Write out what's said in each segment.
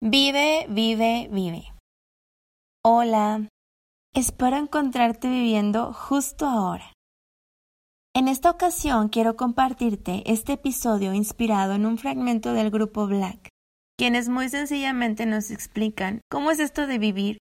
Vive, vive, vive. Hola. Espero encontrarte viviendo justo ahora. En esta ocasión quiero compartirte este episodio inspirado en un fragmento del grupo Black, quienes muy sencillamente nos explican cómo es esto de vivir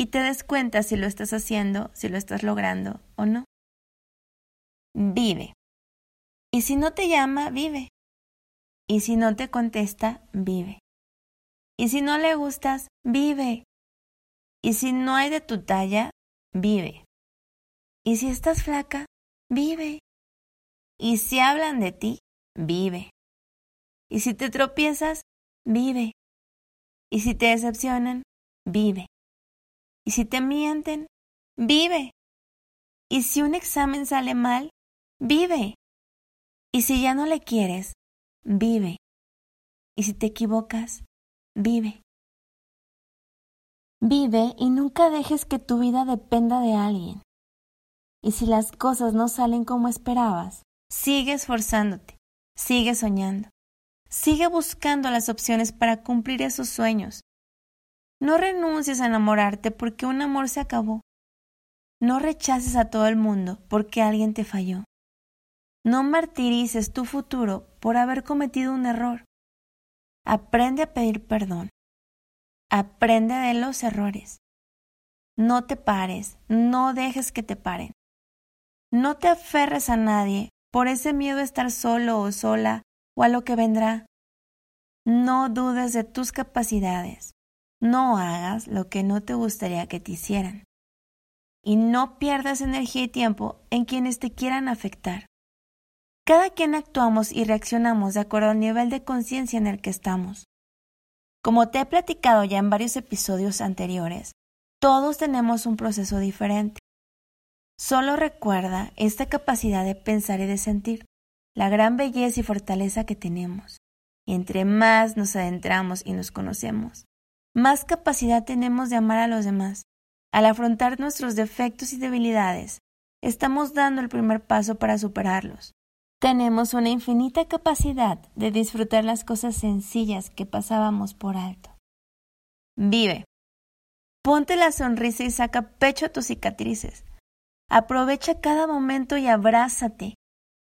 y te des cuenta si lo estás haciendo, si lo estás logrando o no. Vive. Y si no te llama, vive. Y si no te contesta, vive. Y si no le gustas, vive. Y si no hay de tu talla, vive. Y si estás flaca, vive. Y si hablan de ti, vive. Y si te tropiezas, vive. Y si te decepcionan, vive. Y si te mienten, vive. Y si un examen sale mal, vive. Y si ya no le quieres, vive. Y si te equivocas, vive. Vive y nunca dejes que tu vida dependa de alguien. Y si las cosas no salen como esperabas, sigue esforzándote, sigue soñando, sigue buscando las opciones para cumplir esos sueños. No renuncies a enamorarte porque un amor se acabó. No rechaces a todo el mundo porque alguien te falló. No martirices tu futuro por haber cometido un error. Aprende a pedir perdón. Aprende de los errores. No te pares, no dejes que te paren. No te aferres a nadie por ese miedo a estar solo o sola o a lo que vendrá. No dudes de tus capacidades. No hagas lo que no te gustaría que te hicieran. Y no pierdas energía y tiempo en quienes te quieran afectar. Cada quien actuamos y reaccionamos de acuerdo al nivel de conciencia en el que estamos. Como te he platicado ya en varios episodios anteriores, todos tenemos un proceso diferente. Solo recuerda esta capacidad de pensar y de sentir, la gran belleza y fortaleza que tenemos. entre más nos adentramos y nos conocemos, más capacidad tenemos de amar a los demás. Al afrontar nuestros defectos y debilidades, estamos dando el primer paso para superarlos. Tenemos una infinita capacidad de disfrutar las cosas sencillas que pasábamos por alto. Vive. Ponte la sonrisa y saca pecho a tus cicatrices. Aprovecha cada momento y abrázate.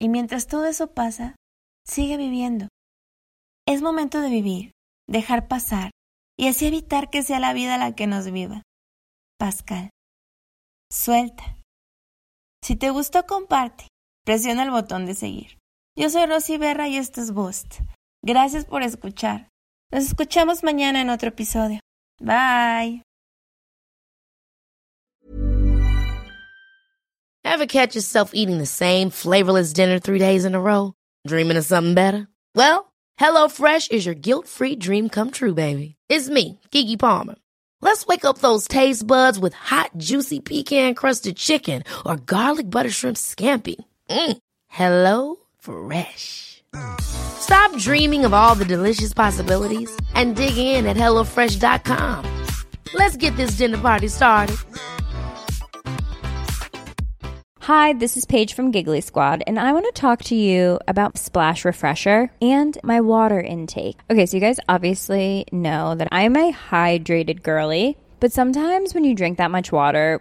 Y mientras todo eso pasa, sigue viviendo. Es momento de vivir, dejar pasar y así evitar que sea la vida la que nos viva. Pascal. Suelta. Si te gustó, comparte. Presiona el botón de seguir. Yo soy Rosy Berra y esto es Boost. Gracias por escuchar. Nos escuchamos mañana en otro episodio. Bye. Ever catch yourself eating the same flavorless dinner three days in a row? Dreaming of something better? Well, HelloFresh is your guilt-free dream come true, baby. It's me, Keke Palmer. Let's wake up those taste buds with hot, juicy pecan-crusted chicken or garlic butter shrimp scampi. Mm. Hello Fresh. Stop dreaming of all the delicious possibilities and dig in at HelloFresh.com. Let's get this dinner party started. Hi, this is Paige from Giggly Squad, and I want to talk to you about Splash Refresher and my water intake. Okay, so you guys obviously know that I'm a hydrated girly, but sometimes when you drink that much water,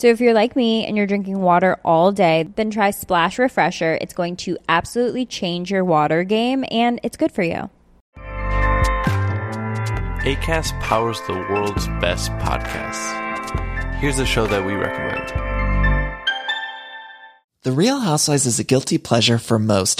So if you're like me and you're drinking water all day, then try Splash Refresher. It's going to absolutely change your water game and it's good for you. ACAST powers the world's best podcasts. Here's a show that we recommend. The Real Housewives is a guilty pleasure for most,